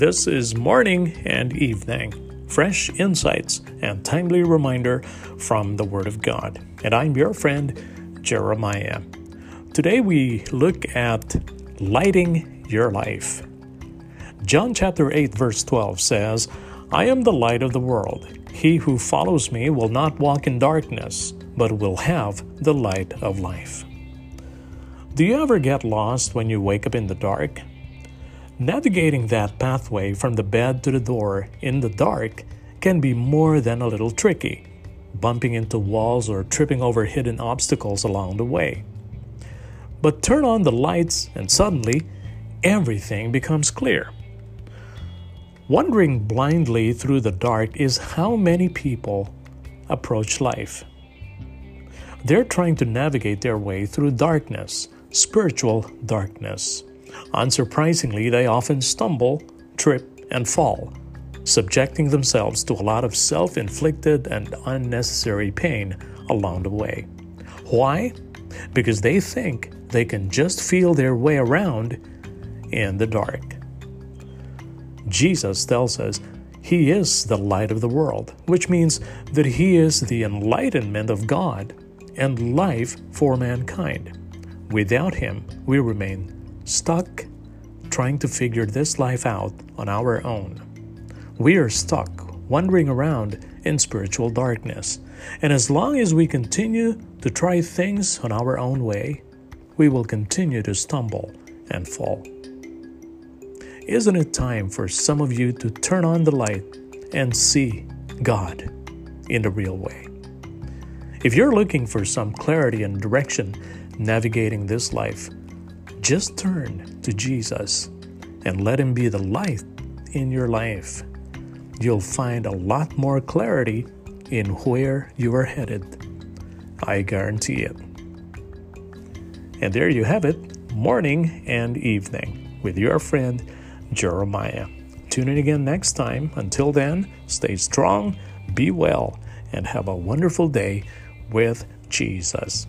This is morning and evening, fresh insights and timely reminder from the Word of God. And I'm your friend, Jeremiah. Today we look at lighting your life. John chapter 8, verse 12 says, I am the light of the world. He who follows me will not walk in darkness, but will have the light of life. Do you ever get lost when you wake up in the dark? Navigating that pathway from the bed to the door in the dark can be more than a little tricky, bumping into walls or tripping over hidden obstacles along the way. But turn on the lights, and suddenly everything becomes clear. Wandering blindly through the dark is how many people approach life. They're trying to navigate their way through darkness spiritual darkness. Unsurprisingly, they often stumble, trip, and fall, subjecting themselves to a lot of self inflicted and unnecessary pain along the way. Why? Because they think they can just feel their way around in the dark. Jesus tells us He is the light of the world, which means that He is the enlightenment of God and life for mankind. Without Him, we remain stuck trying to figure this life out on our own. We are stuck wandering around in spiritual darkness, and as long as we continue to try things on our own way, we will continue to stumble and fall. Isn't it time for some of you to turn on the light and see God in the real way? If you're looking for some clarity and direction navigating this life, just turn to Jesus and let Him be the light in your life. You'll find a lot more clarity in where you are headed. I guarantee it. And there you have it, morning and evening, with your friend Jeremiah. Tune in again next time. Until then, stay strong, be well, and have a wonderful day with Jesus.